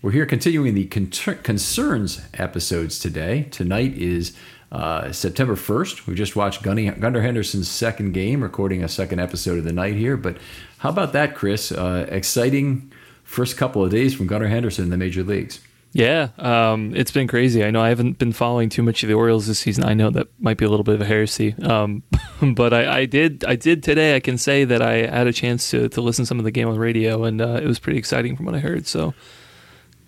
We're here continuing the con- concerns episodes today. Tonight is uh, September 1st. We just watched Gunnar, Henderson's second game, recording a second episode of the night here. But how about that, Chris? Uh, exciting first couple of days from Gunnar Henderson in the major leagues. Yeah, um, it's been crazy. I know I haven't been following too much of the Orioles this season. I know that might be a little bit of a heresy, um, but I, I, did. I did today. I can say that I had a chance to, to listen to some of the game on radio, and uh, it was pretty exciting from what I heard. So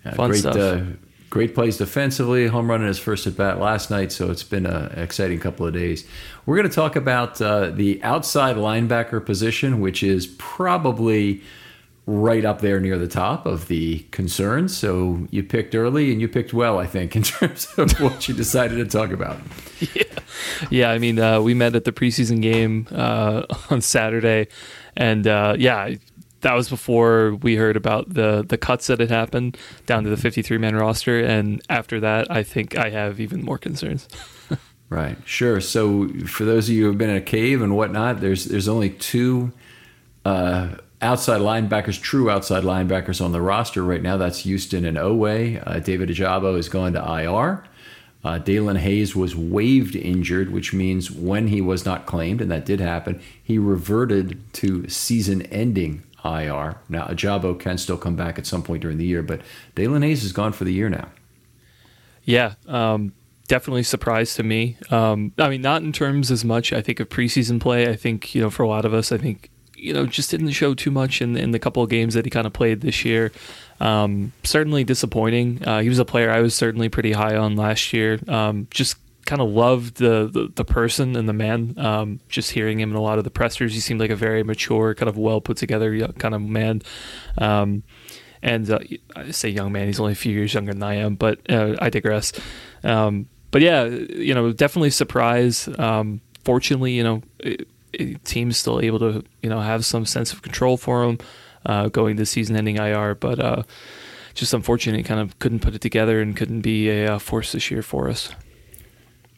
yeah, Fun great, stuff. Uh, great plays defensively. Home run in his first at bat last night, so it's been an exciting couple of days. We're going to talk about uh, the outside linebacker position, which is probably right up there near the top of the concerns. So you picked early and you picked well, I think, in terms of what you decided to talk about. Yeah, yeah. I mean, uh, we met at the preseason game uh, on Saturday, and uh, yeah, that was before we heard about the the cuts that had happened down to the 53 man roster and after that I think I have even more concerns. right. Sure. So for those of you who have been in a cave and whatnot, there's there's only two uh, outside linebackers, true outside linebackers on the roster right now. That's Houston and Oweh. Uh, David Ojabo is going to IR. Uh, Daelin Hayes was waived injured, which means when he was not claimed, and that did happen, he reverted to season ending IR. Now, Ojabo can still come back at some point during the year, but Daelin Hayes is gone for the year now. Yeah, um, definitely surprise to me. Um, I mean, not in terms as much, I think, of preseason play. I think, you know, for a lot of us, I think, you know, just didn't show too much in, in the couple of games that he kind of played this year. Um, certainly disappointing. Uh, he was a player I was certainly pretty high on last year. Um, just kind of loved the, the, the person and the man. Um, just hearing him in a lot of the pressers, he seemed like a very mature, kind of well put together kind of man. Um, and uh, I say young man, he's only a few years younger than I am, but uh, I digress. Um, but yeah, you know, definitely surprise. Um, fortunately, you know, it, it, team's still able to you know have some sense of control for him uh, going to season-ending IR, but uh, just unfortunate, kind of couldn't put it together and couldn't be a uh, force this year for us.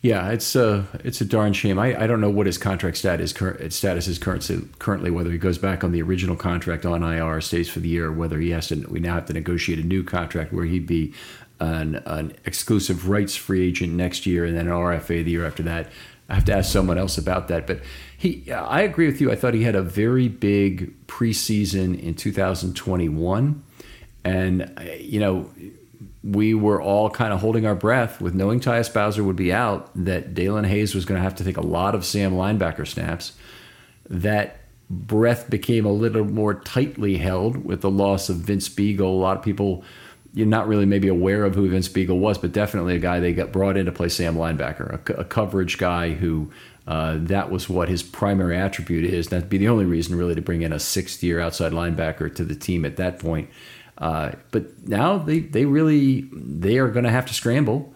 Yeah, it's a it's a darn shame. I, I don't know what his contract status status is currently currently whether he goes back on the original contract on IR stays for the year, whether he has to we now have to negotiate a new contract where he'd be an, an exclusive rights free agent next year and then an RFA the year after that. I have to ask someone else about that. But he, I agree with you. I thought he had a very big preseason in 2021, and you know, we were all kind of holding our breath with knowing Tyus Bowser would be out, that Daelin Hayes was going to have to take a lot of Sam linebacker snaps. That breath became a little more tightly held with the loss of Vince Biegel. A lot of people you're not really maybe aware of who Vince Biegel was, but definitely a guy they got brought in to play Sam linebacker, a, a coverage guy who uh, that was what his primary attribute is. That'd be the only reason really to bring in a sixth year outside linebacker to the team at that point. Uh, but now they, they really they are going to have to scramble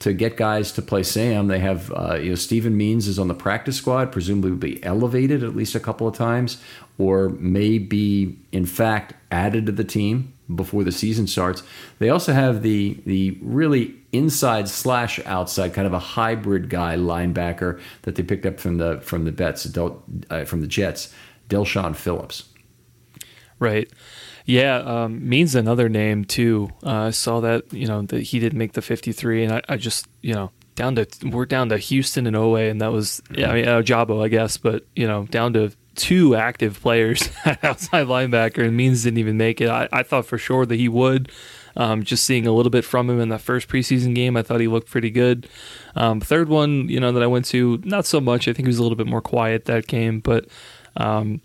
to get guys to play Sam. They have uh, you know Steven Means is on the practice squad, presumably will be elevated at least a couple of times, or may be in fact added to the team before the season starts. They also have the the really inside slash outside kind of a hybrid guy linebacker that they picked up from the from the Bets uh, from the Jets, Del'Shawn Phillips. Right. Yeah, um, means another name too. Uh, I saw that you know that he didn't make the 53, and I, I, just you know down to we're down to Houston and Oweh, and that was yeah, I mean uh, Jabo, I guess, but you know down to two active players outside linebacker, and Means didn't even make it. I, I thought for sure that he would. Um, just seeing a little bit from him in that first preseason game, I thought he looked pretty good. Um, third one, you know, that I went to, not so much. I think he was a little bit more quiet that game, but um,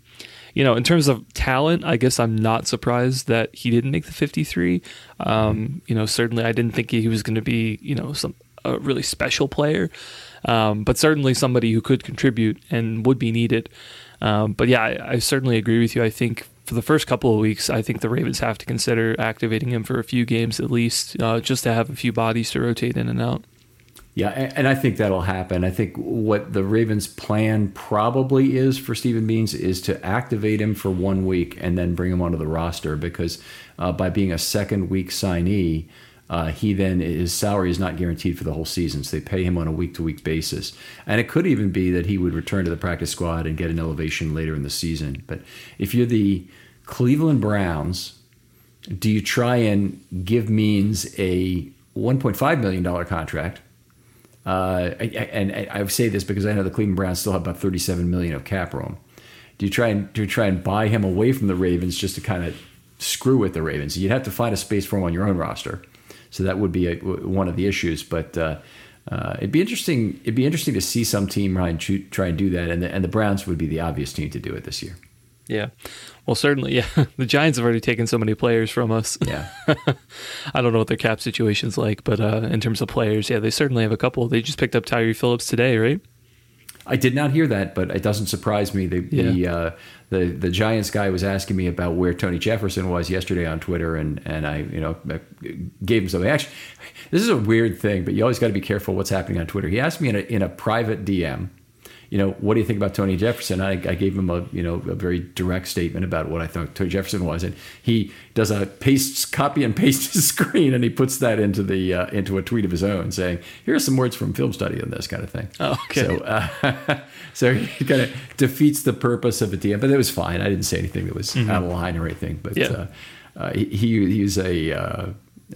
you know, in terms of talent, I guess I'm not surprised that he didn't make the 53. Um, you know, certainly I didn't think he was going to be, you know, some a really special player, um, but certainly somebody who could contribute and would be needed. Um, but yeah, I, I, certainly agree with you. I think for the first couple of weeks, I think the Ravens have to consider activating him for a few games at least, uh, just to have a few bodies to rotate in and out. Yeah, and I think that'll happen. I think what the Ravens' plan probably is for Steven Means is to activate him for one week and then bring him onto the roster because uh, by being a second week signee, uh, he then his salary is not guaranteed for the whole season, so they pay him on a week to week basis. And it could even be that he would return to the practice squad and get an elevation later in the season. But if you're the Cleveland Browns, do you try and give Means a 1.5 million dollar contract? Uh, and I say this because I know the Cleveland Browns still have about 37 million of cap room. Do you try and do you try and buy him away from the Ravens just to kind of screw with the Ravens? You'd have to find a space for him on your own roster, so that would be a, one of the issues. But uh, uh, it'd be interesting. It'd be interesting to see some team try and, try and do that, and the, and the Browns would be the obvious team to do it this year. Yeah. Well, certainly, yeah. The Giants have already taken so many players from us. Yeah. I don't know what their cap situation's like, but uh, in terms of players, yeah, they certainly have a couple. They just picked up Tyre Phillips today, right? I did not hear that, but it doesn't surprise me. The yeah. the, uh, the, the Giants guy was asking me about where Tony Jefferson was yesterday on Twitter, and and I you know gave him something. Actually, this is a weird thing, but you always got to be careful what's happening on Twitter. He asked me in a in a private DM you know, what do you think about Tony Jefferson? I, I, gave him a, you know, a very direct statement about what I thought Tony Jefferson was, and he does a paste, copy and paste his screen, and he puts that into the uh, into a tweet of his own, saying, "Here are some words from film study on this kind of thing." Oh, okay. So, uh, so he kind of defeats the purpose of it. DM, but it was fine. I didn't say anything that was mm-hmm. out of line or anything. But yeah. uh, uh he, he's a uh,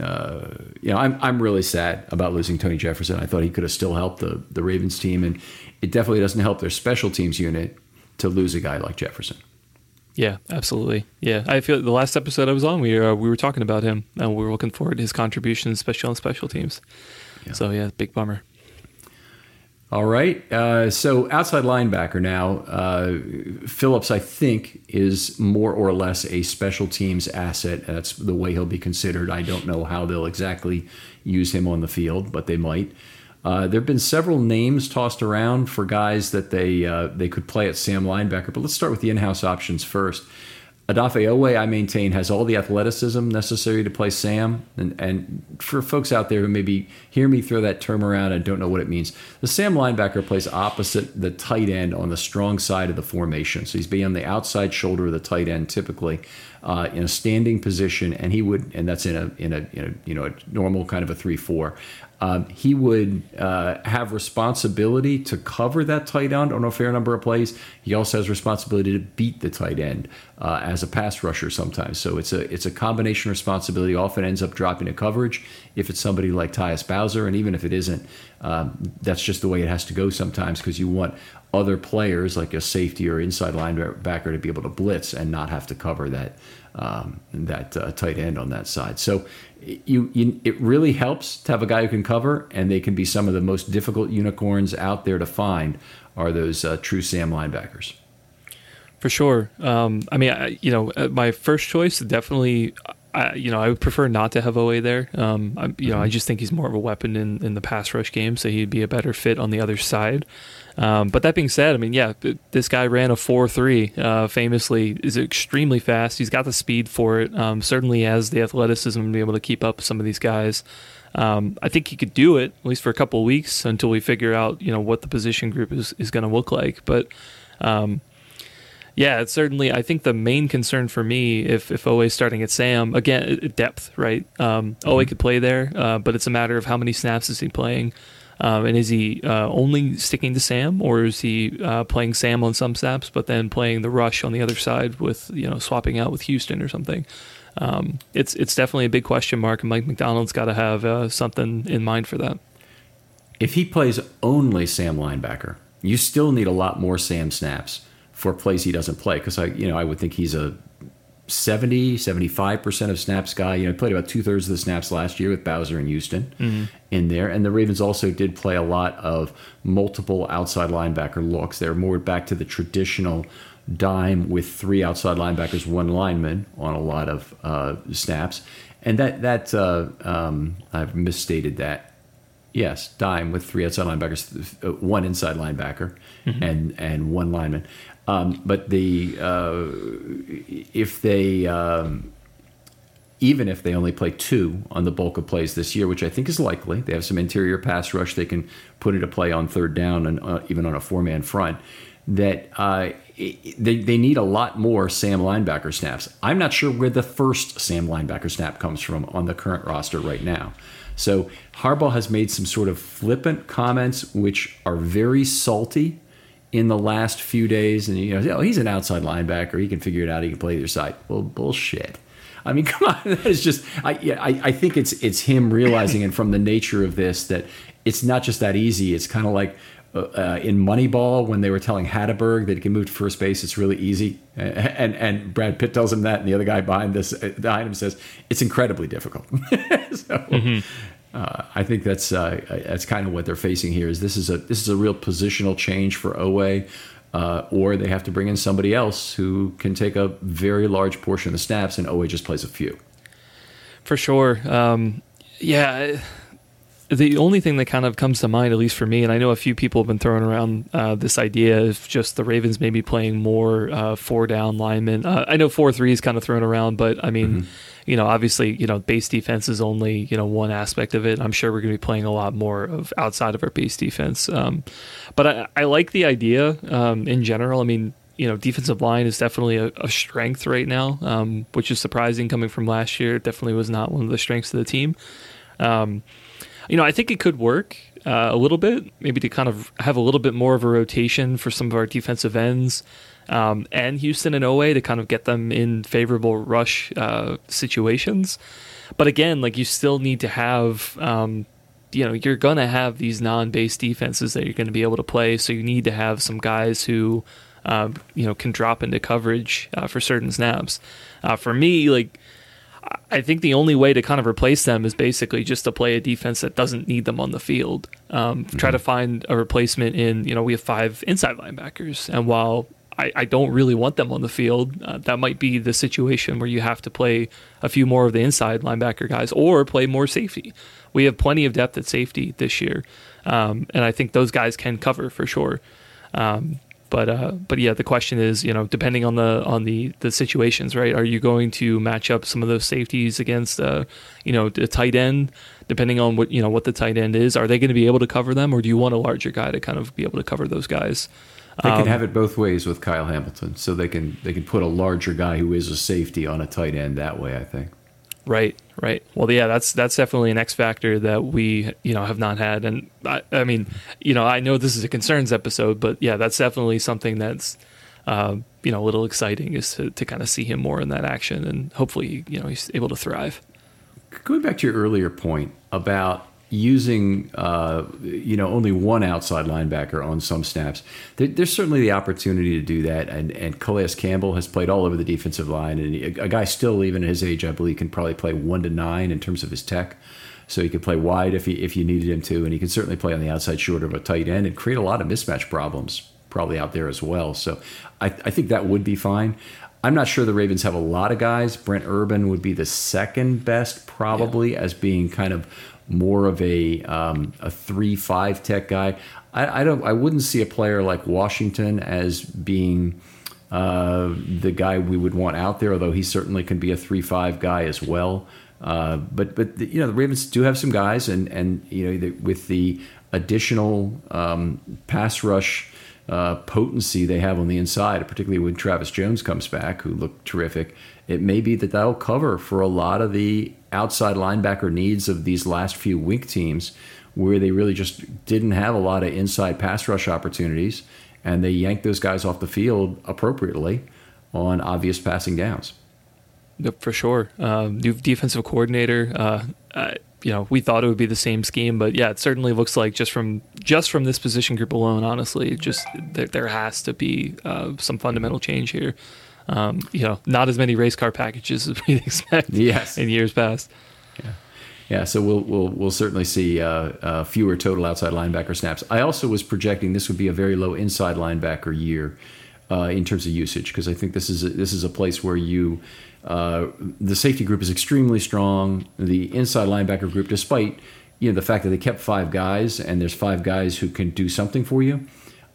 uh, you know, I'm I'm really sad about losing Tony Jefferson. I thought he could have still helped the the Ravens team, and it definitely doesn't help their special teams unit to lose a guy like Jefferson. Yeah, absolutely. Yeah, I feel like the last episode I was on, we uh, we were talking about him, and we were looking forward to his contributions, especially on special teams. Yeah. So yeah, big bummer. All right. Uh, so outside linebacker now, uh, Phillips, I think, is more or less a special teams asset. That's the way he'll be considered. I don't know how they'll exactly use him on the field, but they might. Uh, there have been several names tossed around for guys that they uh, they could play at Sam linebacker, but let's start with the in-house options first. Odafe Oweh, I maintain, has all the athleticism necessary to play Sam. And, and for folks out there who maybe hear me throw that term around and don't know what it means, the Sam linebacker plays opposite the tight end on the strong side of the formation. So he's be on the outside shoulder of the tight end typically. Uh, in a standing position, and he would, and that's in a in a, in a you know a normal kind of a three four. Um, he would uh, have responsibility to cover that tight end on a fair number of plays. He also has responsibility to beat the tight end. uh, as a pass rusher sometimes. So it's a it's a combination responsibility. Often ends up dropping a coverage if it's somebody like Tyus Bowser, and even if it isn't, um, that's just the way it has to go sometimes because you want other players like a safety or inside linebacker to be able to blitz and not have to cover that um, that uh, tight end on that side. So you, you, it really helps to have a guy who can cover, and they can be some of the most difficult unicorns out there to find are those uh, true Sam linebackers. For sure. Um, I mean, I, you know, uh, my first choice definitely. I, you know, I would prefer not to have Oweh there. Um, I, you know, I mm-hmm. just think he's more of a weapon in, in the pass rush game, so he'd be a better fit on the other side. Um, but that being said, I mean, yeah, this guy ran a 4 3, uh, famously, is extremely fast. He's got the speed for it, um, certainly has the athleticism to be able to keep up with some of these guys. Um, I think he could do it, at least for a couple of weeks, until we figure out, you know, what the position group is, is going to look like. But, um, yeah, it's certainly. I think the main concern for me, if if is starting at Sam again, depth, right? Um, mm-hmm. Oweh could play there, uh, but it's a matter of how many snaps is he playing. Um, and is he uh, only sticking to Sam, or is he uh, playing Sam on some snaps, but then playing the rush on the other side with you know swapping out with Houston or something? Um, it's it's definitely a big question mark, and Mike Macdonald's got to have uh, something in mind for that. If he plays only Sam linebacker, you still need a lot more Sam snaps for plays he doesn't play because I you know I would think he's a 70, 75% of snaps guy. You know, he played about two thirds of the snaps last year with Bowser and Houston mm-hmm. in there. And the Ravens also did play a lot of multiple outside linebacker looks. They're more back to the traditional dime with three outside linebackers, one lineman on a lot of uh, snaps. And that, that uh, um, I've misstated that. Yes, dime with three outside linebackers, uh, one inside linebacker, mm-hmm. and, and one lineman. Um, but the uh, if they um, even if they only play two on the bulk of plays this year, which I think is likely, they have some interior pass rush they can put into play on third down and uh, even on a four man front. That uh, they they need a lot more Sam linebacker snaps. I'm not sure where the first Sam linebacker snap comes from on the current roster right now. So Harbaugh has made some sort of flippant comments which are very salty in the last few days, and you know, oh, he's an outside linebacker. He can figure it out. He can play either side. Well, bullshit. I mean, come on. That is just. I, yeah, I, I think it's it's him realizing, and from the nature of this, that it's not just that easy. It's kind of like uh, uh, in Moneyball when they were telling Hatteberg that he can move to first base. It's really easy, and and Brad Pitt tells him that, and the other guy behind this uh, behind him says it's incredibly difficult. so, mm-hmm uh, I think that's uh, that's kind of what they're facing here. Is this is a this is a real positional change for Oweh, uh, or they have to bring in somebody else who can take a very large portion of the snaps, and Oweh just plays a few. For sure, um, yeah. The only thing that kind of comes to mind, at least for me, and I know a few people have been throwing around uh, this idea of just the Ravens maybe playing more uh, four down linemen. Uh, I know four three is kind of thrown around, but I mean. Mm-hmm you know, obviously, you know, base defense is only, you know, one aspect of it. I'm sure we're going to be playing a lot more of outside of our base defense. Um, but I, I, like the idea um, in general. I mean, you know, defensive line is definitely a, a strength right now, um, which is surprising coming from last year. It definitely was not one of the strengths of the team. Um, you know, I think it could work uh, a little bit, maybe to kind of have a little bit more of a rotation for some of our defensive ends um, and Houston and Oweh to kind of get them in favorable rush uh, situations. But again, like you still need to have, um, you know, you're going to have these non base defenses that you're going to be able to play. So you need to have some guys who, um, you know, can drop into coverage uh, for certain snaps. Uh, for me, like, I think the only way to kind of replace them is basically just to play a defense that doesn't need them on the field. Um, mm-hmm. Try to find a replacement in, you know, we have five inside linebackers. And while I, I don't really want them on the field. Uh, that might be the situation where you have to play a few more of the inside linebacker guys or play more safety. We have plenty of depth at safety this year, um, and I think those guys can cover for sure. Um, but uh, but yeah, the question is, you know, depending on the on the the situations, right? Are you going to match up some of those safeties against, uh, you know, a tight end? Depending on what you know what the tight end is, are they going to be able to cover them, or do you want a larger guy to kind of be able to cover those guys? They um, can have it both ways with Kyle Hamilton, so they can they can put a larger guy who is a safety on a tight end that way. I think. Right, right. Well, yeah, that's that's definitely an X factor that we you know have not had, and I, I mean, you know, I know this is a concerns episode, but yeah, that's definitely something that's uh, you know a little exciting is to, to kind of see him more in that action, and hopefully you know he's able to thrive. Going back to your earlier point about using uh, you know only one outside linebacker on some snaps. There, there's certainly the opportunity to do that, and and Calais Campbell has played all over the defensive line, and a, a, guy still even at his age, I believe, can probably play one to nine in terms of his tech. So he could play wide if he if you needed him to, and he can certainly play on the outside short of a tight end and create a lot of mismatch problems probably out there as well. So I, I think that would be fine. I'm not sure the Ravens have a lot of guys. Brent Urban would be the second best, probably, yeah. as being kind of more of a um, a three five tech guy. I, I, don't. I wouldn't see a player like Washington as being uh, the guy we would want out there. Although he certainly can be a three five guy as well. Uh, but but the, you know the Ravens do have some guys, and and you know the, with the additional um, pass rush uh, potency they have on the inside, particularly when Travis Jones comes back, who looked terrific. It may be that that'll cover for a lot of the outside linebacker needs of these last few week teams, where they really just didn't have a lot of inside pass rush opportunities, and they yanked those guys off the field appropriately on obvious passing downs. Yep, for sure. Um, new defensive coordinator. Uh, uh, you know, we thought it would be the same scheme, but yeah, it certainly looks like just from just from this position group alone, honestly, just there, there has to be uh, some fundamental change here. Um, you know, not as many race car packages as we'd expect yes. in years past. Yeah. Yeah, so we'll we'll we'll certainly see uh, uh, fewer total outside linebacker snaps. I also was projecting this would be a very low inside linebacker year uh, in terms of usage because I think this is a, this is a place where you uh, the safety group is extremely strong. The inside linebacker group, despite you know the fact that they kept five guys and there's five guys who can do something for you,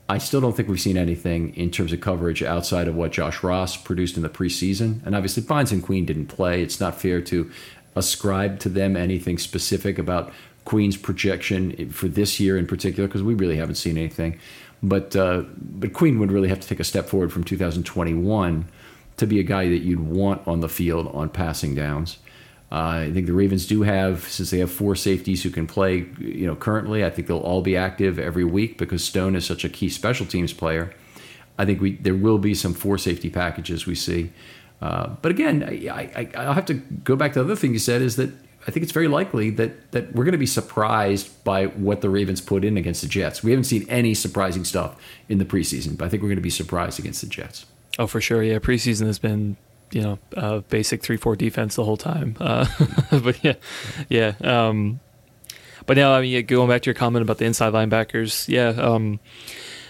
I still don't think we've seen anything in terms of coverage outside of what Josh Ross produced in the preseason. And obviously, Bynes and Queen didn't play. It's not fair to ascribe to them anything specific about Queen's projection for this year in particular because we really haven't seen anything. But uh, but Queen would really have to take a step forward from 2021 to be a guy that you'd want on the field on passing downs. Uh, I think the Ravens do have, since they have four safeties who can play, you know, currently. I think they'll all be active every week because Stone is such a key special teams player. I think we there will be some four safety packages we see. Uh, but again, I, I, will have to go back to the other thing you said is that I think it's very likely that that we're going to be surprised by what the Ravens put in against the Jets. We haven't seen any surprising stuff in the preseason, but I think we're going to be surprised against the Jets. Oh, for sure. Yeah, preseason has been you know uh, basic three four defense the whole time. Uh, but yeah, yeah. Um, but now, I mean, going back to your comment about the inside linebackers, yeah. Um,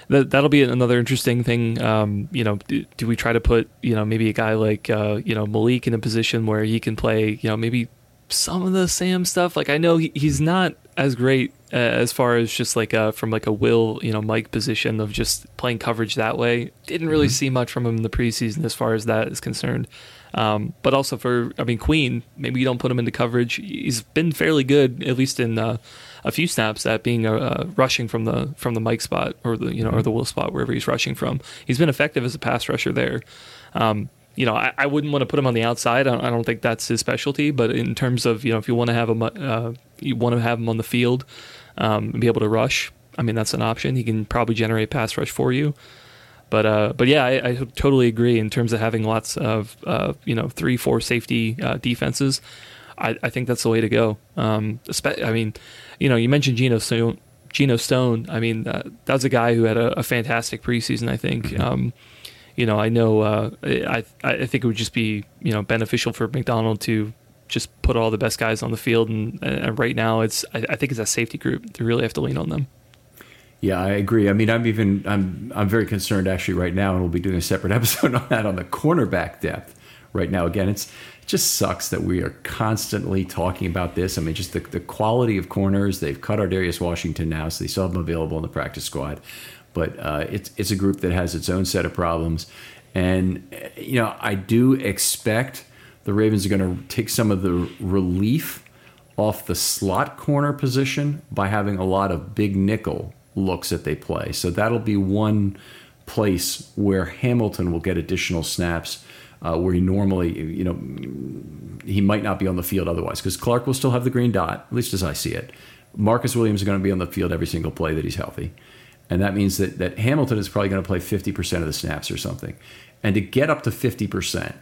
that that'll be another interesting thing. Um, you know, do, do, we try to put you know maybe a guy like uh, you know Malik in a position where he can play you know maybe some of the Sam stuff? Like I know he, he's not as great uh, as far as just like a, from like a Will, you know, Mike position of just playing coverage that way. Didn't really mm-hmm. see much from him in the preseason as far as that is concerned. Um, but also for, I mean, Queen, maybe you don't put him into coverage. He's been fairly good, at least in uh, a few snaps, at being uh, uh rushing from the from the Mike spot or the you know or the Will spot wherever he's rushing from. He's been effective as a pass rusher there. Um, you know, I, I, wouldn't want to put him on the outside. I don't, I don't, think that's his specialty. But in terms of you know, if you want to have him, uh, you want to have him on the field, um, and be able to rush. I mean, that's an option. He can probably generate pass rush for you. But uh, but yeah, I, I, totally agree in terms of having lots of uh, you know three four safety uh, defenses. I, I think that's the way to go. Um, I mean, you know, you mentioned Geno Stone. Geno Stone. I mean, uh, that's a guy who had a, a fantastic preseason. I think. Mm-hmm. Um, you know, I know uh, I I think it would just be you know beneficial for Macdonald to just put all the best guys on the field, and, and right now it's I, I, think it's a safety group. They really have to lean on them. Yeah, I agree. I mean, I'm even I'm I'm very concerned actually right now, and we'll be doing a separate episode on that on the cornerback depth right now. Again, it's it just sucks that we are constantly talking about this. I mean, just the, the quality of corners. They've cut our Darius Washington now, so they still have him available in the practice squad but uh, it's it's a group that has its own set of problems, and you know I do expect the Ravens are going to take some of the relief off the slot corner position by having a lot of big nickel looks that they play. So that'll be one place where Hamilton will get additional snaps. Uh, where he normally, you know, he might not be on the field otherwise, because Clark will still have the green dot, at least as I see it. Marcus Williams is going to be on the field every single play that he's healthy. And that means that that Hamilton is probably going to play 50% of the snaps or something. And to get up to 50%,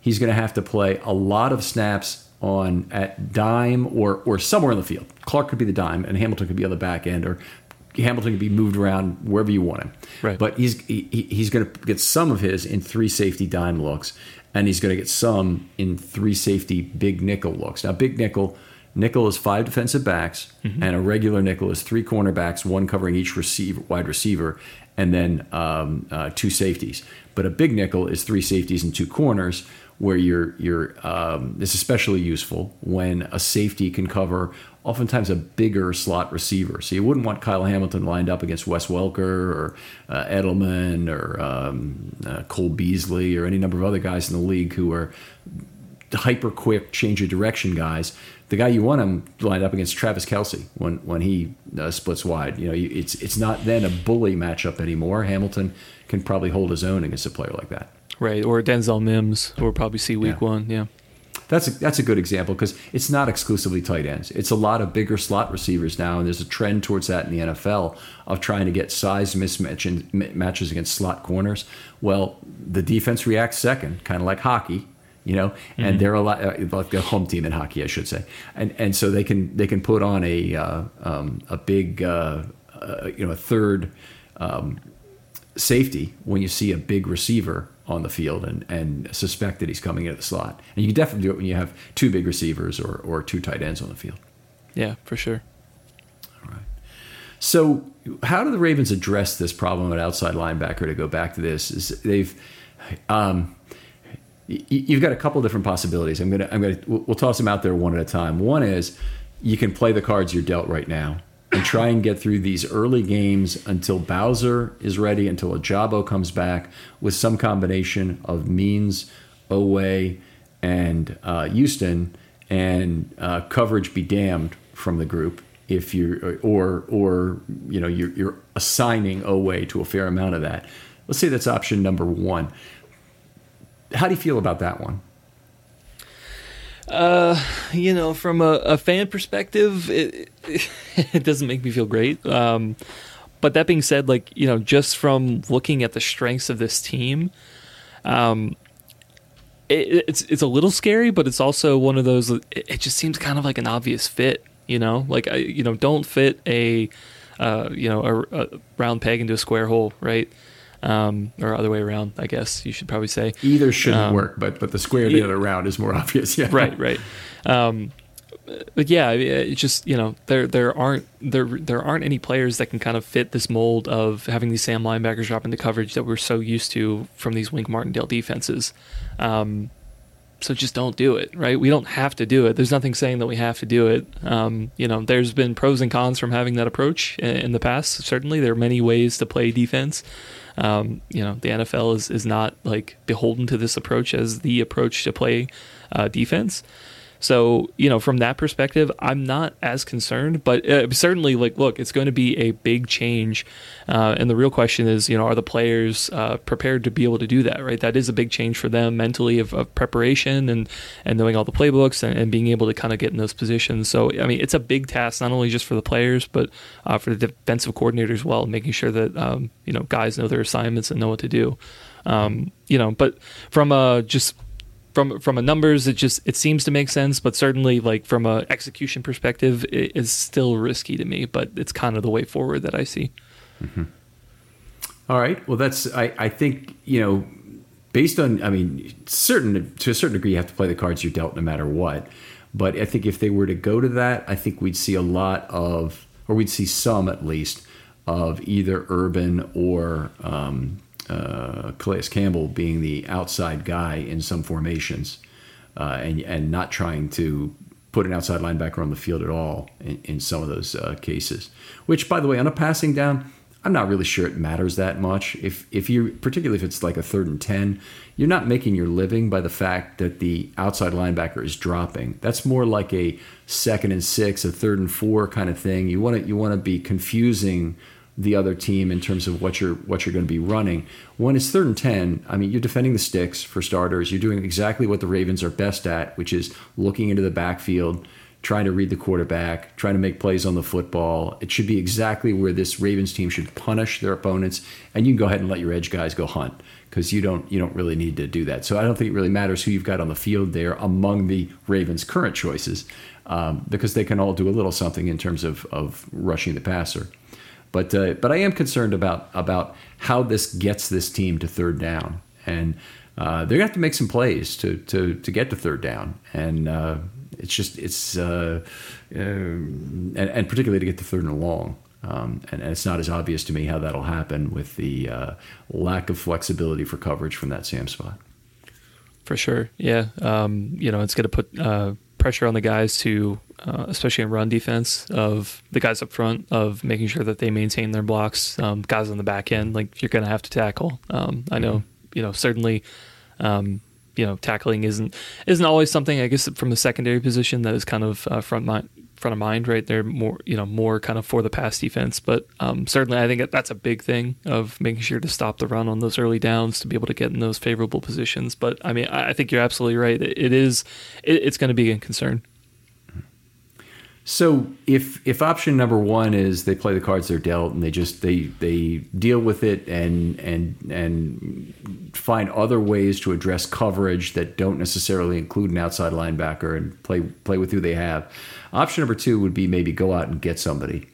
he's going to have to play a lot of snaps on at dime or or somewhere in the field. Clark could be the dime, and Hamilton could be on the back end, or Hamilton could be moved around wherever you want him. Right. But he's he, he's going to get some of his in three safety dime looks, and he's going to get some in three safety big nickel looks. Now, big nickel. Nickel is five defensive backs, mm-hmm. and a regular nickel is three cornerbacks, one covering each receiver, wide receiver, and then um, uh, two safeties. But a big nickel is three safeties and two corners, where you're you're um, is especially useful when a safety can cover oftentimes a bigger slot receiver. So you wouldn't want Kyle Hamilton lined up against Wes Welker or uh, Edelman or um, uh, Cole Beasley or any number of other guys in the league who are hyper quick change of direction guys. The guy you want him lined up against Travis Kelce when when he uh, splits wide. You know, it's it's not then a bully matchup anymore. Hamilton can probably hold his own against a player like that. Right, or Denzel Mims, we'll probably see week yeah. one. Yeah. That's a, that's a good example because it's not exclusively tight ends. It's a lot of bigger slot receivers now, and there's a trend towards that in the NFL of trying to get size mismatch matches against slot corners. Well, the defense reacts second, kind of like hockey, you know, mm-hmm. and they're a lot uh, like the home team in hockey, I should say, and and so they can they can put on a uh, um, a big uh, uh, you know a third um, safety when you see a big receiver on the field and, and suspect that he's coming into the slot. And you can definitely do it when you have two big receivers or, or two tight ends on the field. Yeah, for sure. All right. So, how do the Ravens address this problem at outside linebacker? To go back to this, is they've um, you've got a couple different possibilities. I'm gonna I'm gonna we'll toss them out there one at a time. One is you can play the cards you're dealt right now and try and get through these early games until Bowser is ready, until Ojabo comes back with some combination of Means, Oweh, and uh, Houston, and uh, coverage be damned from the group if you're or or you know you're, you're assigning Oweh to a fair amount of that. Let's say that's option number one. How do you feel about that one? Uh, you know, from a, a fan perspective, it, it, doesn't make me feel great. Um, but that being said, like you know, just from looking at the strengths of this team, um, it, it's it's a little scary, but it's also one of those. It, it just seems kind of like an obvious fit. You know, like I, you know, don't fit a, uh, you know, a, a round peg into a square hole, right? Um, or other way around. I guess you should probably say either shouldn't um, work, but but the square the other round is more obvious. Yeah, right, right. Um, but yeah, it's just you know there there aren't there there aren't any players that can kind of fit this mold of having these Sam linebackers drop into coverage that we're so used to from these Wink Martindale defenses. Um, so just don't do it, right? We don't have to do it. There's nothing saying that we have to do it. Um, you know, there's been pros and cons from having that approach in the past. Certainly, there are many ways to play defense. Um, you know, the NFL is, is not like beholden to this approach as the approach to play uh, defense. So, you know, from that perspective, I'm not as concerned, but uh, certainly, like, look, it's going to be a big change. Uh, and the real question is, you know, are the players uh, prepared to be able to do that, right? That is a big change for them mentally of, of preparation and, and knowing all the playbooks and, and being able to kind of get in those positions. So, I mean, it's a big task, not only just for the players, but uh, for the defensive coordinator as well, making sure that, um, you know, guys know their assignments and know what to do. Um, you know, but from a just from from a numbers it just it seems to make sense but certainly like from a execution perspective it is still risky to me but it's kind of the way forward that i see. Mm-hmm. All right. Well that's I, I think you know based on i mean certain to a certain degree you have to play the cards you're dealt no matter what. But i think if they were to go to that i think we'd see a lot of or we'd see some at least of either Urban or um, uh, Calais Campbell being the outside guy in some formations uh, and, and not trying to put an outside linebacker on the field at all in, in some of those uh, cases. Which, by the way, on a passing down, I'm not really sure it matters that much. If if you particularly if it's like a third and ten, you're not making your living by the fact that the outside linebacker is dropping. That's more like a second and six, a third and four kind of thing. You want to you want to be confusing the other team in terms of what you're what you're going to be running. When it's third and ten, I mean you're defending the sticks for starters. You're doing exactly what the Ravens are best at, which is looking into the backfield, trying to read the quarterback, trying to make plays on the football. It should be exactly where this Ravens team should punish their opponents, and you can go ahead and let your edge guys go hunt because you don't you don't really need to do that. So I don't think it really matters who you've got on the field there among the Ravens' current choices um, because they can all do a little something in terms of of rushing the passer. But uh, but I am concerned about about how this gets this team to third down, and uh, they're gonna have to make some plays to to to get to third down, and uh, it's just it's uh, uh, and, and, particularly to get to third and long. Um, and, and, it's not as obvious to me how that'll happen with the uh, lack of flexibility for coverage from that Sam spot. For sure, yeah. Um, you know, it's going to put pressure on the guys to uh, especially in run defense, of the guys up front, of making sure that they maintain their blocks. Um, guys on the back end, like you're going to have to tackle. Um, I know, you know, certainly, um, you know, tackling isn't isn't always something. I guess from the secondary position that is kind of uh, front mind front of mind, right? They're more, you know, more kind of for the pass defense, but um, certainly I think that's a big thing of making sure to stop the run on those early downs to be able to get in those favorable positions. But I mean, I think you're absolutely right. It is, it's going to be a concern. So if if option number one is they play the cards they're dealt and they just they they deal with it and and and find other ways to address coverage that don't necessarily include an outside linebacker and play play with who they have. Option number two would be maybe go out and get somebody.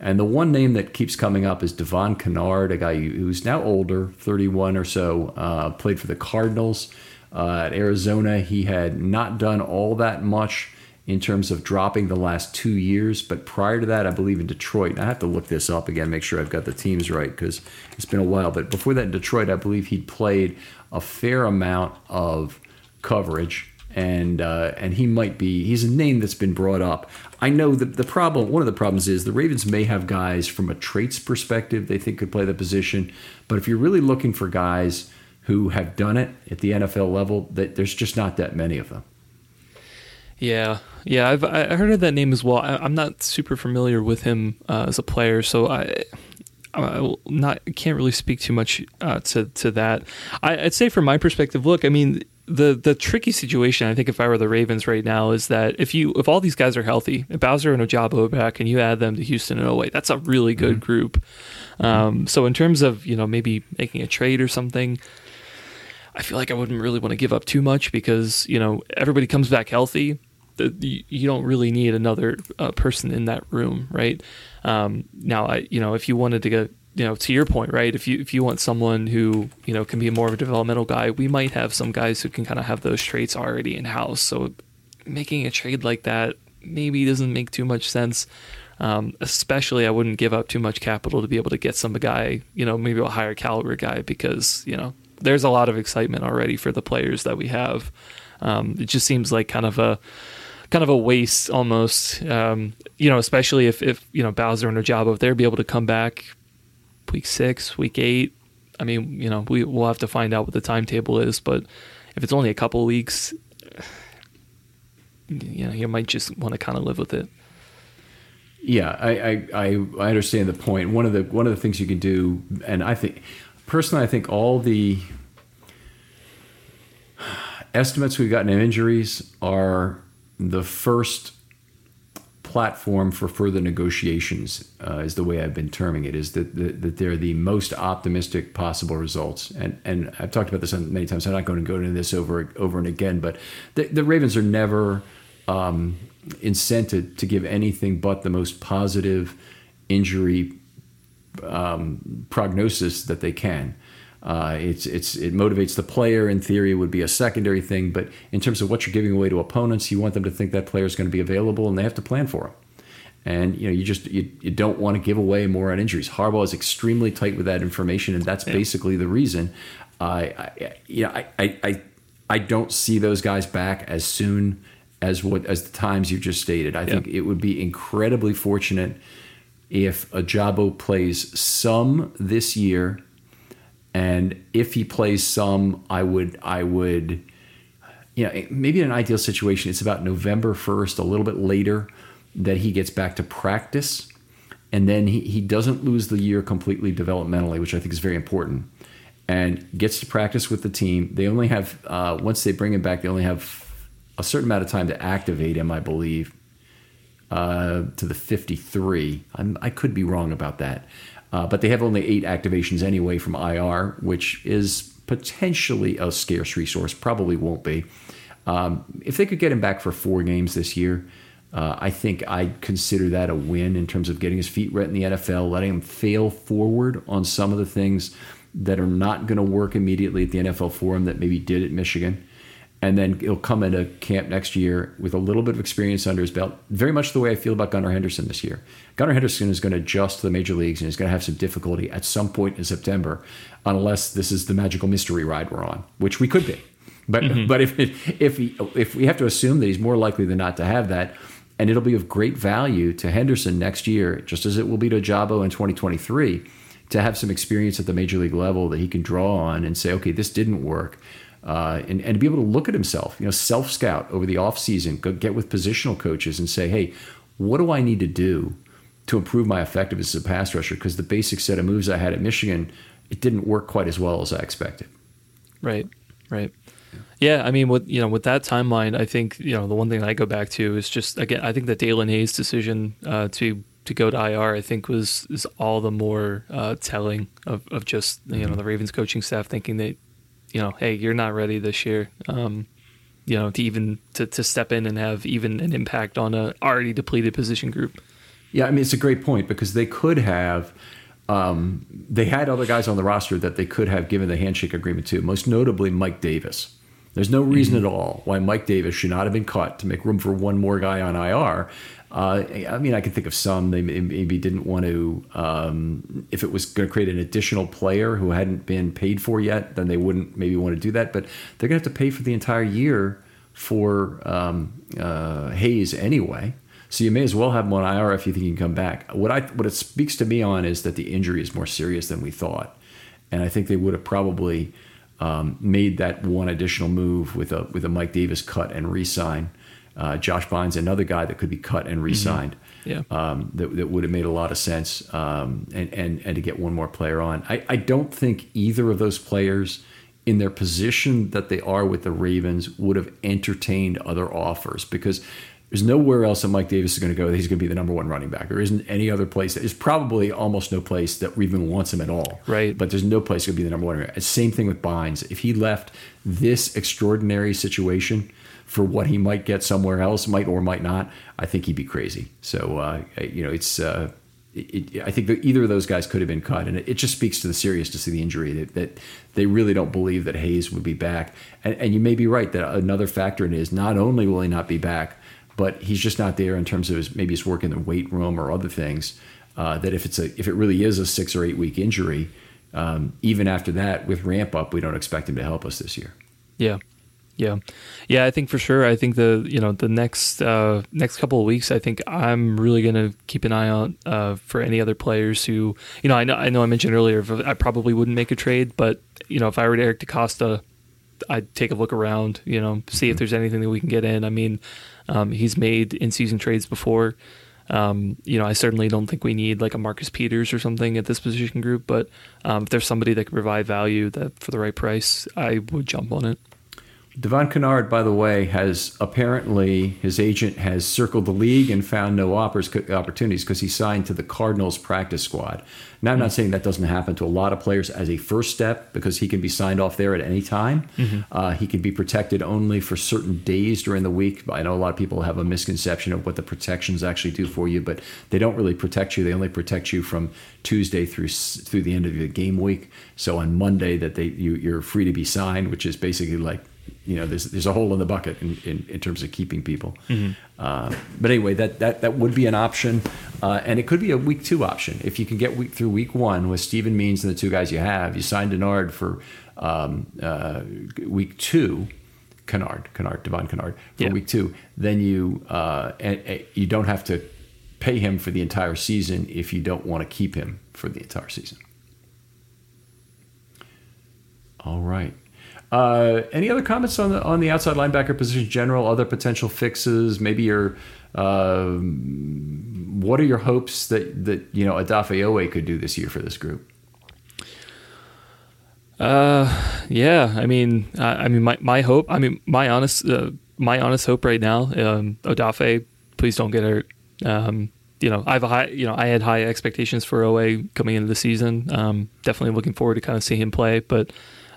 And the one name that keeps coming up is Devon Kennard, a guy who's now older, 31 or so, uh, played for the Cardinals. Uh, at Arizona, he had not done all that much in terms of dropping the last two years. But prior to that, I believe in Detroit, I have to look this up again, make sure I've got the teams right because it's been a while. But before that in Detroit, I believe he'd played a fair amount of coverage. And uh, and he might be he's a name that's been brought up. I know that the problem one of the problems is the Ravens may have guys from a traits perspective they think could play the position, but if you're really looking for guys who have done it at the NFL level, that there's just not that many of them. Yeah, yeah, I've I heard of that name as well. I, am not super familiar with him uh, as a player, so I. I not can't really speak too much uh, to to that. I, would say from my perspective, look, I mean, the the tricky situation I think if I were the Ravens right now is that if you if all these guys are healthy, if Bowser and Ojabo back, and you add them to Houston and Oweh, that's a really good mm-hmm. group. Um, so in terms of you know maybe making a trade or something, I feel like I wouldn't really want to give up too much because you know everybody comes back healthy you don't really need another uh, person in that room, right? Um, now, I you know if you wanted to get you know to your point, right? If you if you want someone who you know can be more of a developmental guy, we might have some guys who can kind of have those traits already in house. So making a trade like that maybe doesn't make too much sense. Um, especially, I wouldn't give up too much capital to be able to get some guy, you know, maybe a higher caliber guy because you know there's a lot of excitement already for the players that we have. Um, it just seems like kind of a kind of a waste almost. Um, you know, especially if, if you know Bowser and Ojabo, if they'd be able to come back week six, week eight. I mean, you know, we will have to find out what the timetable is, but if it's only a couple weeks, you know, you might just want to kind of live with it. Yeah, I, I, I understand the point. One of the one of the things you can do, and I think personally, I think all the estimates we've gotten of injuries are the first platform for further negotiations uh, is the way I've been terming it. Is that, that, that they're the most optimistic possible results, and and I've talked about this many times. I'm not going to go into this over over and again, but the, the Ravens are never um, incented to give anything but the most positive injury um, prognosis that they can. Uh, it's it's it motivates the player. In theory, would be a secondary thing, but in terms of what you're giving away to opponents, you want them to think that player is going to be available, and they have to plan for him. And you know, you just you, you don't want to give away more on injuries. Harbaugh is extremely tight with that information, and that's yeah. basically the reason. I, I you know, I, I I don't see those guys back as soon as what as the times you just stated. I yeah. think it would be incredibly fortunate if Ojabo plays some this year and if he plays some, I would I would you know maybe in an ideal situation it's about November first, a little bit later that he gets back to practice, and then he, he doesn't lose the year completely developmentally, which I think is very important, and gets to practice with the team. They only have uh, once they bring him back, they only have a certain amount of time to activate him, I believe. uh, to the 53. I'm, i could be wrong about that. Uh, but they have only eight activations anyway from IR, which is potentially a scarce resource. Probably won't be. Um, if they could get him back for four games this year, uh, I think I'd consider that a win in terms of getting his feet wet in the NFL, letting him fail forward on some of the things that are not going to work immediately at the NFL Forum that maybe did at Michigan. And then he'll come into camp next year with a little bit of experience under his belt, very much the way I feel about Gunnar Henderson this year. Gunnar Henderson is going to adjust to the major leagues and is going to have some difficulty at some point in September, unless this is the magical mystery ride we're on, which we could be. But mm-hmm. but if if he, if we have to assume that he's more likely than not to have that, and it'll be of great value to Henderson next year, just as it will be to Ojabo in 2023, to have some experience at the major league level that he can draw on and say, okay, this didn't work. Uh, and, and to be able to look at himself, you know, self scout over the off season, go get with positional coaches and say, hey, what do I need to do to improve my effectiveness as a pass rusher? Because the basic set of moves I had at Michigan, it didn't work quite as well as I expected. Right, right. Yeah, I mean, with you know, with that timeline, I think you know the one thing I go back to is just again, I think that Daelin Hayes' decision uh, to to go to IR, I think was is all the more uh, telling of, of just you know mm-hmm. the Ravens coaching staff thinking that you know, hey, you're not ready this year. Um, you know, to even to, to step in and have even an impact on a already depleted position group. Yeah, I mean it's a great point because they could have um, they had other guys on the roster that they could have given the handshake agreement to, most notably Mike Davis. There's no reason mm-hmm. at all why Mike Davis should not have been cut to make room for one more guy on IR. Uh, I mean, I can think of some they maybe didn't want to. Um, if it was going to create an additional player who hadn't been paid for yet, then they wouldn't maybe want to do that. But they're going to have to pay for the entire year for um, uh, Hayes anyway. So you may as well have him on IR if you think he can come back. What I what it speaks to me on is that the injury is more serious than we thought, and I think they would have probably um, made that one additional move with a with a Mike Davis cut and re-sign. Uh, Josh Bynes, another guy that could be cut and re-signed. Mm-hmm. Yeah, um, that, that would have made a lot of sense. Um, and and and to get one more player on, I, I don't think either of those players, in their position that they are with the Ravens, would have entertained other offers because there's nowhere else that Mike Davis is going to go that he's going to be the number one running back. There isn't any other place. There's probably almost no place that even wants him at all. Right. But there's no place to be the number one. Same thing with Bynes. If he left this extraordinary situation for what he might get somewhere else, might or might not, I think he'd be crazy. So uh, you know, it's. Uh, it, I think that either of those guys could have been cut, and it, it, just speaks to the seriousness of the injury that, that, they really don't believe that Hayes would be back. And, and you may be right that another factor in it is not only will he not be back, but he's just not there in terms of his, maybe his work in the weight room or other things. Uh, that if it's a if it really is a six or eight week injury, um, even after that with ramp up, we don't expect him to help us this year. Yeah, yeah, yeah. I think for sure. I think the you know the next uh, next couple of weeks, I think I'm really going to keep an eye out uh, for any other players who you know I know I know I mentioned earlier I probably wouldn't make a trade, but you know if I were Eric DeCosta, I'd take a look around. You know, see mm-hmm. if there's anything that we can get in. I mean, um, he's made in season trades before. Um, you know, I certainly don't think we need like a Marcus Peters or something at this position group, but um, if there's somebody that can provide value that for the right price, I would jump on it. Devon Kennard, by the way, has apparently his agent has circled the league and found no opportunities because he signed to the Cardinals practice squad. Now, I'm not saying that doesn't happen to a lot of players as a first step because he can be signed off there at any time. Mm-hmm. Uh, he can be protected only for certain days during the week. I know a lot of people have a misconception of what the protections actually do for you, but they don't really protect you. They only protect you from Tuesday through through the end of the game week. So on Monday, that they you, you're free to be signed, which is basically like you know there's there's a hole in the bucket in, in, in terms of keeping people. Mm-hmm. Uh, but anyway, that that that would be an option, uh, and it could be a week two option if you can get week through week one with Steven Means and the two guys you have. You signed Denard for um, uh, week two. Kennard, Kennard, Devon Kennard for yeah. week two. Then you uh, and, and you don't have to pay him for the entire season if you don't want to keep him for the entire season. All right. Uh, any other comments on the on the outside linebacker position general? Other potential fixes? Maybe your uh, what are your hopes that that you know Odafe Oweh could do this year for this group? Uh, yeah. I mean, I, I mean, my, my hope. I mean, my honest uh, my honest hope right now. Um, Odafe, please don't get hurt. Um, you know, I have a high, you know, I had high expectations for Oweh coming into the season. Um, definitely looking forward to kind of see him play, but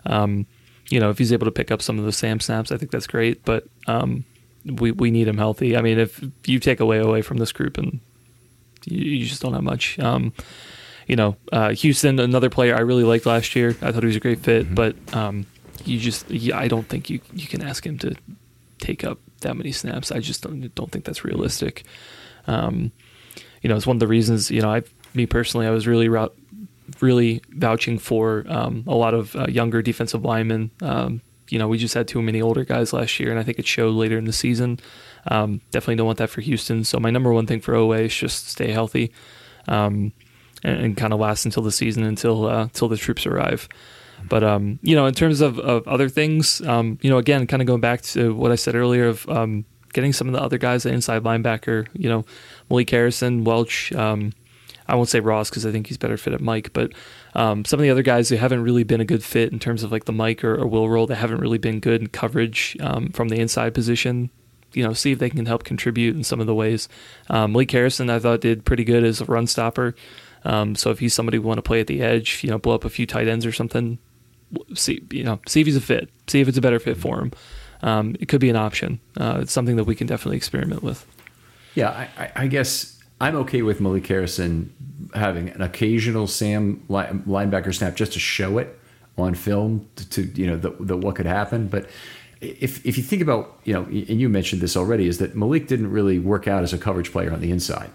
um, you know, if he's able to pick up some of the Sam snaps, I think that's great. But um, we we need him healthy. I mean, if you take away away from this group, and you, you just don't have much. Um, you know, uh, Houston, another player I really liked last year. I thought he was a great fit, mm-hmm. but um, you just, I don't think you you can ask him to take up that many snaps. I just don't don't think that's realistic. Um, you know, it's one of the reasons. You know, I, me personally, I was really really vouching for um, a lot of uh, younger defensive linemen. Um, you know, we just had too many older guys last year, and I think it showed later in the season. Um, definitely don't want that for Houston. So my number one thing for Oweh is just stay healthy, um, and, and kind of last until the season until uh, until the troops arrive. But um, you know, in terms of, of other things, um, you know, again, kind of going back to what I said earlier of getting some of the other guys, the inside linebacker, you know, Malik Harrison, Welch. Um, I won't say Ross because I think he's better fit at Mike, but um, some of the other guys who haven't really been a good fit in terms of like the Mike or, or will role, they haven't really been good in coverage um, from the inside position. You know, see if they can help contribute in some of the ways. Um, Malik Harrison, I thought, did pretty good as a run stopper. Um, so if he's somebody who want to play at the edge, you know, blow up a few tight ends or something, see you know, see if he's a fit, see if it's a better fit for him. Um, it could be an option. Uh, it's something that we can definitely experiment with. Yeah, I, I guess I'm okay with Malik Harrison having an occasional Sam linebacker snap just to show it on film to, to you know the, the, what could happen. But if if you think about you know, and you mentioned this already, is that Malik didn't really work out as a coverage player on the inside.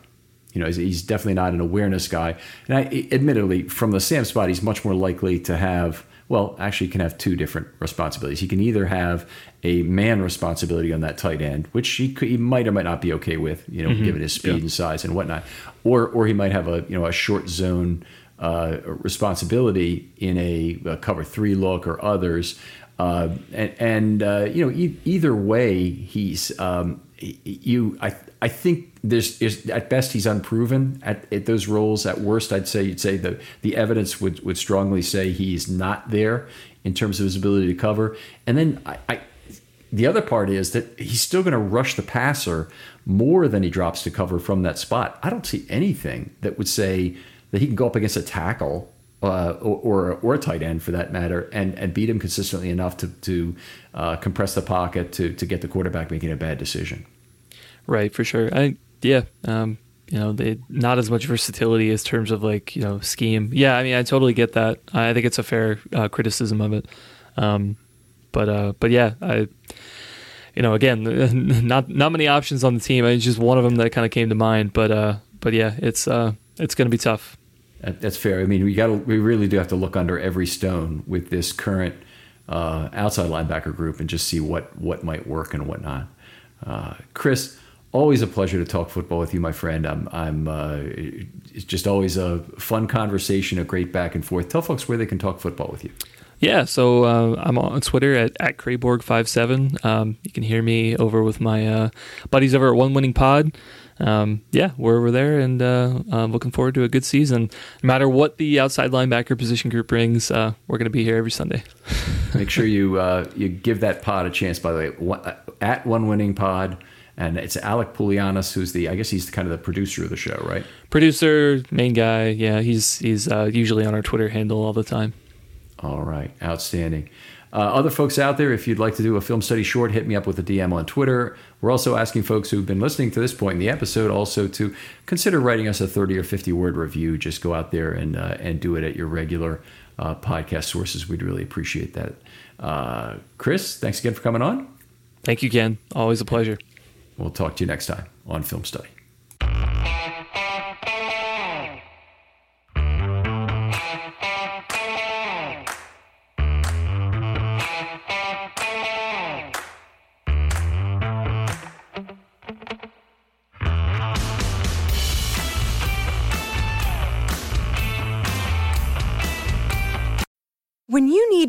You know, he's, he's definitely not an awareness guy. And I, admittedly, from the Sam spot, he's much more likely to have well, actually, he can have two different responsibilities. He can either have a man responsibility on that tight end, which he, could, he might or might not be okay with, you know, mm-hmm. given his speed yeah. and size and whatnot, or or he might have a you know a short zone uh, responsibility in a, a, cover three look or others. Uh, and, and uh, you know, e- either way, he's um, you. I I think there's is at best he's unproven at, at those roles. At worst, I'd say you'd say the the evidence would would strongly say he's not there in terms of his ability to cover. And then I, I the other part is that he's still going to rush the passer more than he drops to cover from that spot. I don't see anything that would say that he can go up against a tackle uh, or, or, a tight end for that matter, and, and beat him consistently enough to to uh, compress the pocket to to get the quarterback making a bad decision. Right, for sure. I yeah, um, you know, they not as much versatility as terms of like you know scheme. Yeah, I mean, I totally get that. I think it's a fair uh, criticism of it. Um, but uh, but yeah, I you know again not not many options on the team. It's just one of them that kind of came to mind. But uh, but yeah, it's uh, it's going to be tough. That's fair. I mean, we got we really do have to look under every stone with this current uh, outside linebacker group and just see what what might work and what not. Uh, Chris, always a pleasure to talk football with you, my friend. I'm, I'm, uh, it's just always a fun conversation, a great back and forth. Tell folks where they can talk football with you. Yeah, so uh, I'm on Twitter at, at Crayborg57. Um, you can hear me over with my uh, buddies over at One Winning Pod. Um, yeah, we're over there and uh, I'm looking forward to a good season. No matter what the outside linebacker position group brings, uh, we're going to be here every Sunday. Make sure you uh, you give that pod a chance, by the way, uh, at One Winning Pod and it's Alec Poulianos who's the I guess he's kind of the producer of the show, right? Producer, main guy, yeah. He's he's uh, usually on our Twitter handle all the time. All right, outstanding. Uh, other folks out there, if you'd like to do a film study short, hit me up with a DM on Twitter. We're also asking folks who've been listening to this point in the episode also to consider writing us a 30 or 50 word review. Just go out there and uh, and do it at your regular uh, podcast sources. We'd really appreciate that. Uh, Chris, thanks again for coming on. Thank you, Ken. Always a pleasure. We'll talk to you next time on Film Study.